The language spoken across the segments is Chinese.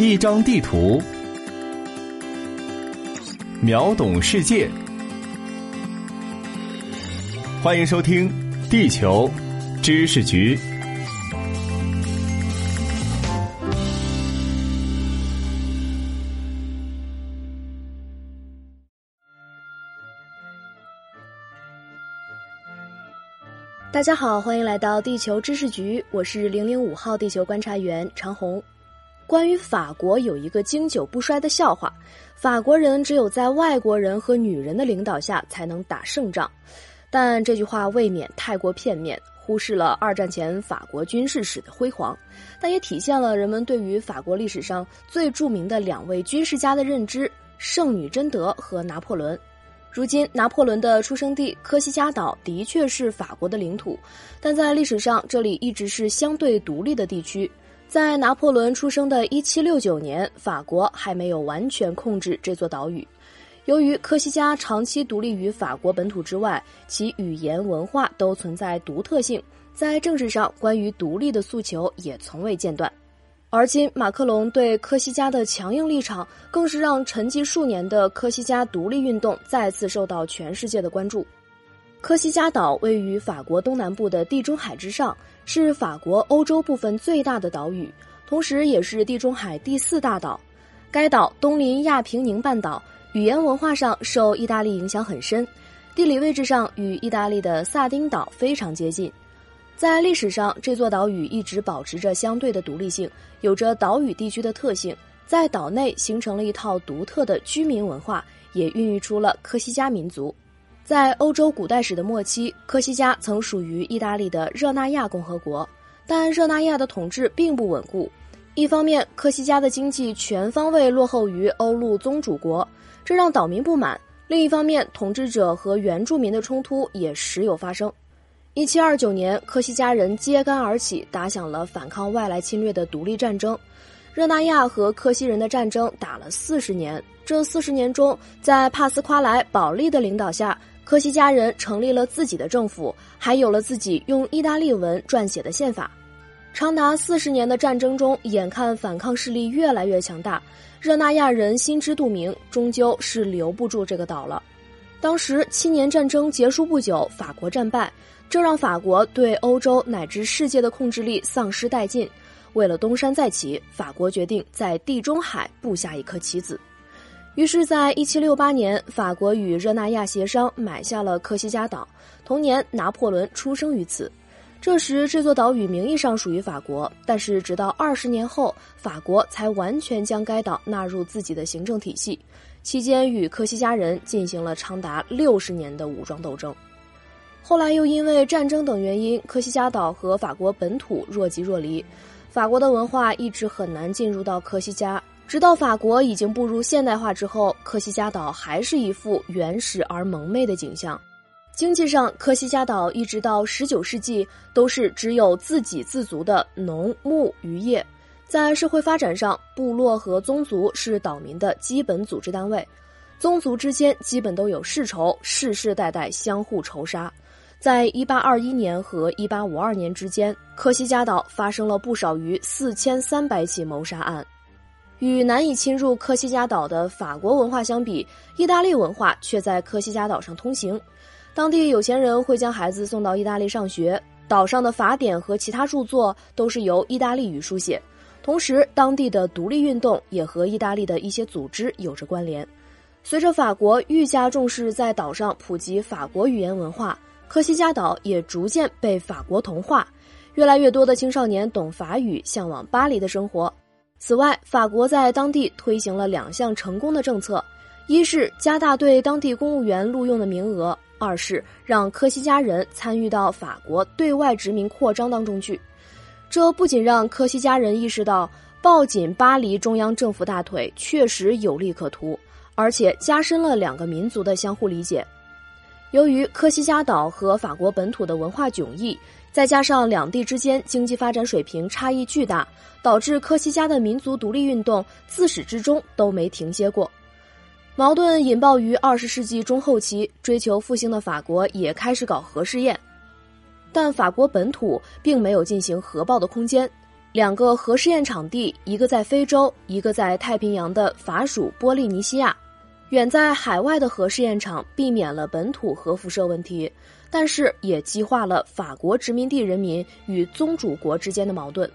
一张地图，秒懂世界。欢迎收听《地球知识局》。大家好，欢迎来到地球知识局，我是零零五号地球观察员长虹。关于法国有一个经久不衰的笑话，法国人只有在外国人和女人的领导下才能打胜仗，但这句话未免太过片面，忽视了二战前法国军事史的辉煌，但也体现了人们对于法国历史上最著名的两位军事家的认知：圣女贞德和拿破仑。如今，拿破仑的出生地科西嘉岛的确是法国的领土，但在历史上，这里一直是相对独立的地区。在拿破仑出生的1769年，法国还没有完全控制这座岛屿。由于科西嘉长期独立于法国本土之外，其语言文化都存在独特性，在政治上关于独立的诉求也从未间断。而今，马克龙对科西嘉的强硬立场，更是让沉寂数年的科西嘉独立运动再次受到全世界的关注。科西嘉岛位于法国东南部的地中海之上，是法国欧洲部分最大的岛屿，同时也是地中海第四大岛。该岛东临亚平宁半岛，语言文化上受意大利影响很深，地理位置上与意大利的萨丁岛非常接近。在历史上，这座岛屿一直保持着相对的独立性，有着岛屿地区的特性，在岛内形成了一套独特的居民文化，也孕育出了科西嘉民族。在欧洲古代史的末期，科西嘉曾属于意大利的热那亚共和国，但热那亚的统治并不稳固。一方面，科西嘉的经济全方位落后于欧陆宗主国，这让岛民不满；另一方面，统治者和原住民的冲突也时有发生。一七二九年，科西嘉人揭竿而起，打响了反抗外来侵略的独立战争。热那亚和科西人的战争打了四十年。这四十年中，在帕斯夸莱·保利的领导下，科西嘉人成立了自己的政府，还有了自己用意大利文撰写的宪法。长达四十年的战争中，眼看反抗势力越来越强大，热那亚人心知肚明，终究是留不住这个岛了。当时七年战争结束不久，法国战败。这让法国对欧洲乃至世界的控制力丧失殆尽。为了东山再起，法国决定在地中海布下一颗棋子。于是，在一七六八年，法国与热那亚协商买下了科西嘉岛。同年，拿破仑出生于此。这时，这座岛屿名义上属于法国，但是直到二十年后，法国才完全将该岛纳入自己的行政体系。期间，与科西嘉人进行了长达六十年的武装斗争。后来又因为战争等原因，科西嘉岛和法国本土若即若离，法国的文化一直很难进入到科西嘉。直到法国已经步入现代化之后，科西嘉岛还是一副原始而蒙昧的景象。经济上，科西嘉岛一直到十九世纪都是只有自给自足的农牧渔业。在社会发展上，部落和宗族是岛民的基本组织单位，宗族之间基本都有世仇，世世代代相互仇杀。在一八二一年和一八五二年之间，科西嘉岛发生了不少于四千三百起谋杀案。与难以侵入科西嘉岛的法国文化相比，意大利文化却在科西嘉岛上通行。当地有钱人会将孩子送到意大利上学，岛上的法典和其他著作都是由意大利语书写。同时，当地的独立运动也和意大利的一些组织有着关联。随着法国愈加重视在岛上普及法国语言文化。科西嘉岛也逐渐被法国同化，越来越多的青少年懂法语，向往巴黎的生活。此外，法国在当地推行了两项成功的政策：一是加大对当地公务员录用的名额；二是让科西嘉人参与到法国对外殖民扩张当中去。这不仅让科西嘉人意识到抱紧巴黎中央政府大腿确实有利可图，而且加深了两个民族的相互理解。由于科西嘉岛和法国本土的文化迥异，再加上两地之间经济发展水平差异巨大，导致科西嘉的民族独立运动自始至终都没停歇过。矛盾引爆于二十世纪中后期，追求复兴的法国也开始搞核试验，但法国本土并没有进行核爆的空间。两个核试验场地，一个在非洲，一个在太平洋的法属波利尼西亚。远在海外的核试验场避免了本土核辐射问题，但是也激化了法国殖民地人民与宗主国之间的矛盾。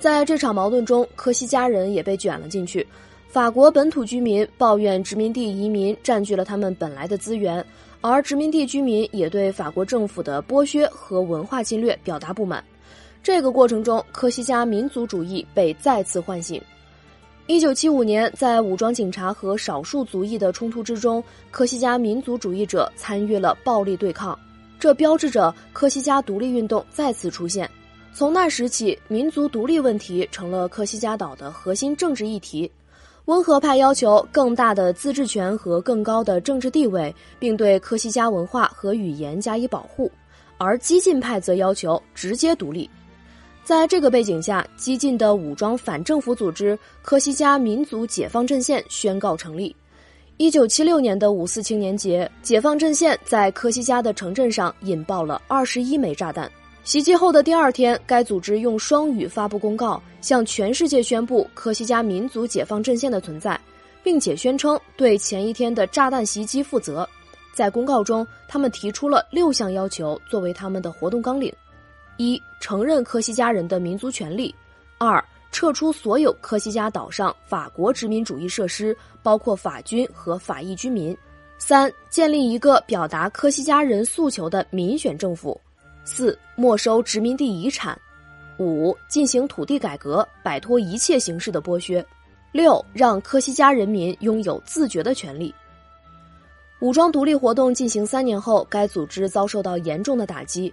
在这场矛盾中，科西嘉人也被卷了进去。法国本土居民抱怨殖民地移民占据了他们本来的资源，而殖民地居民也对法国政府的剥削和文化侵略表达不满。这个过程中，科西嘉民族主义被再次唤醒。一九七五年，在武装警察和少数族裔的冲突之中，科西嘉民族主义者参与了暴力对抗，这标志着科西嘉独立运动再次出现。从那时起，民族独立问题成了科西嘉岛的核心政治议题。温和派要求更大的自治权和更高的政治地位，并对科西嘉文化和语言加以保护，而激进派则要求直接独立。在这个背景下，激进的武装反政府组织科西嘉民族解放阵线宣告成立。一九七六年的五四青年节，解放阵线在科西嘉的城镇上引爆了二十一枚炸弹。袭击后的第二天，该组织用双语发布公告，向全世界宣布科西嘉民族解放阵线的存在，并且宣称对前一天的炸弹袭击负责。在公告中，他们提出了六项要求作为他们的活动纲领。一、承认科西嘉人的民族权利；二、撤出所有科西嘉岛上法国殖民主义设施，包括法军和法裔居民；三、建立一个表达科西嘉人诉求的民选政府；四、没收殖民地遗产；五、进行土地改革，摆脱一切形式的剥削；六、让科西嘉人民拥有自觉的权利。武装独立活动进行三年后，该组织遭受到严重的打击。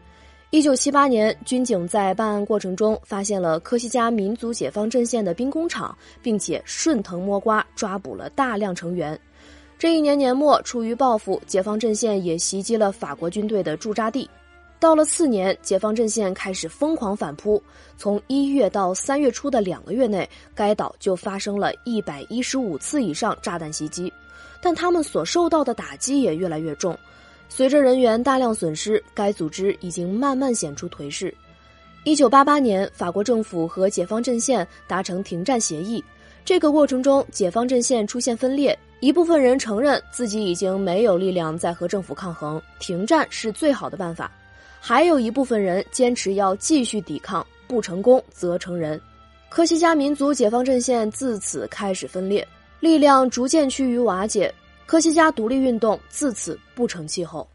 一九七八年，军警在办案过程中发现了科西嘉民族解放阵线的兵工厂，并且顺藤摸瓜抓捕了大量成员。这一年年末，出于报复，解放阵线也袭击了法国军队的驻扎地。到了次年，解放阵线开始疯狂反扑。从一月到三月初的两个月内，该岛就发生了一百一十五次以上炸弹袭击，但他们所受到的打击也越来越重。随着人员大量损失，该组织已经慢慢显出颓势。一九八八年，法国政府和解放阵线达成停战协议。这个过程中，解放阵线出现分裂，一部分人承认自己已经没有力量再和政府抗衡，停战是最好的办法；还有一部分人坚持要继续抵抗，不成功则成人。科西嘉民族解放阵线自此开始分裂，力量逐渐趋于瓦解。科西嘉独立运动自此不成气候。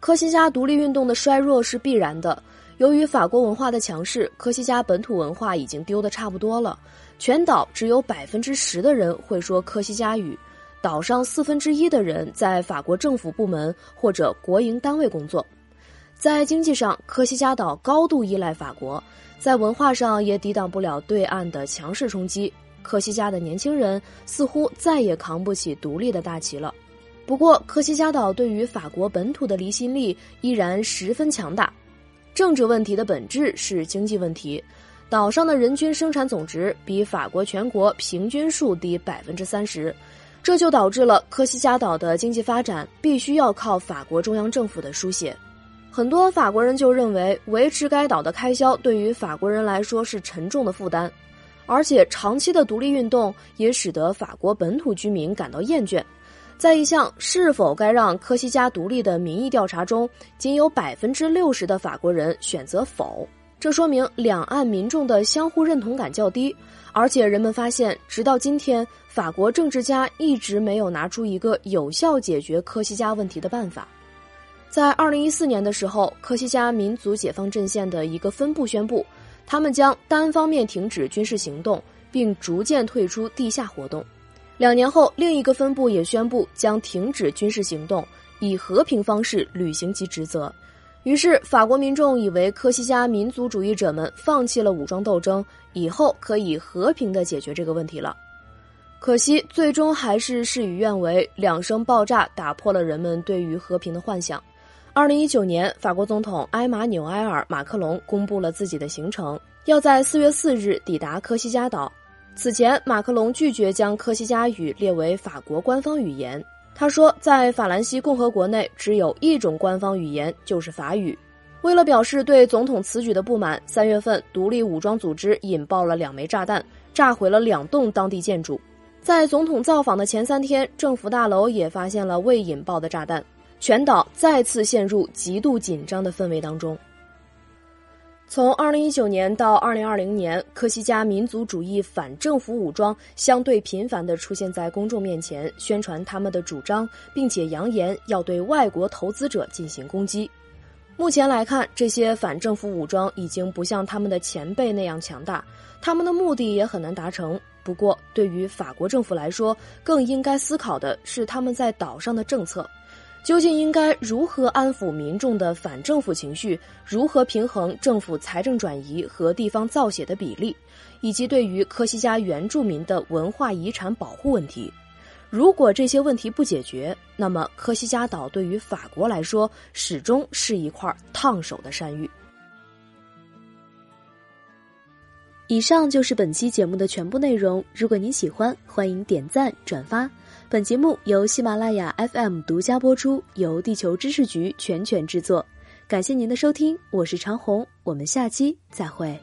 科西嘉独立运动的衰弱是必然的。由于法国文化的强势，科西嘉本土文化已经丢得差不多了。全岛只有百分之十的人会说科西嘉语，岛上四分之一的人在法国政府部门或者国营单位工作。在经济上，科西嘉岛高度依赖法国；在文化上，也抵挡不了对岸的强势冲击。科西嘉的年轻人似乎再也扛不起独立的大旗了。不过，科西嘉岛对于法国本土的离心力依然十分强大。政治问题的本质是经济问题，岛上的人均生产总值比法国全国平均数低百分之三十，这就导致了科西嘉岛的经济发展必须要靠法国中央政府的书写。很多法国人就认为，维持该岛的开销对于法国人来说是沉重的负担。而且，长期的独立运动也使得法国本土居民感到厌倦。在一项是否该让科西嘉独立的民意调查中，仅有百分之六十的法国人选择否。这说明两岸民众的相互认同感较低。而且，人们发现，直到今天，法国政治家一直没有拿出一个有效解决科西嘉问题的办法。在二零一四年的时候，科西嘉民族解放阵线的一个分部宣布。他们将单方面停止军事行动，并逐渐退出地下活动。两年后，另一个分部也宣布将停止军事行动，以和平方式履行其职责。于是，法国民众以为科西嘉民族主义者们放弃了武装斗争，以后可以和平地解决这个问题了。可惜，最终还是事与愿违，两声爆炸打破了人们对于和平的幻想。二零一九年，法国总统埃马纽埃尔·马克龙公布了自己的行程，要在四月四日抵达科西嘉岛。此前，马克龙拒绝将科西嘉语列为法国官方语言。他说，在法兰西共和国内，只有一种官方语言，就是法语。为了表示对总统此举的不满，三月份独立武装组织引爆了两枚炸弹，炸毁了两栋当地建筑。在总统造访的前三天，政府大楼也发现了未引爆的炸弹，全岛再次陷入极度紧张的氛围当中。从二零一九年到二零二零年，科西嘉民族主义反政府武装相对频繁地出现在公众面前，宣传他们的主张，并且扬言要对外国投资者进行攻击。目前来看，这些反政府武装已经不像他们的前辈那样强大，他们的目的也很难达成。不过，对于法国政府来说，更应该思考的是他们在岛上的政策。究竟应该如何安抚民众的反政府情绪？如何平衡政府财政转移和地方造血的比例？以及对于科西嘉原住民的文化遗产保护问题？如果这些问题不解决，那么科西嘉岛对于法国来说始终是一块烫手的山芋。以上就是本期节目的全部内容。如果您喜欢，欢迎点赞转发。本节目由喜马拉雅 FM 独家播出，由地球知识局全权制作。感谢您的收听，我是长虹，我们下期再会。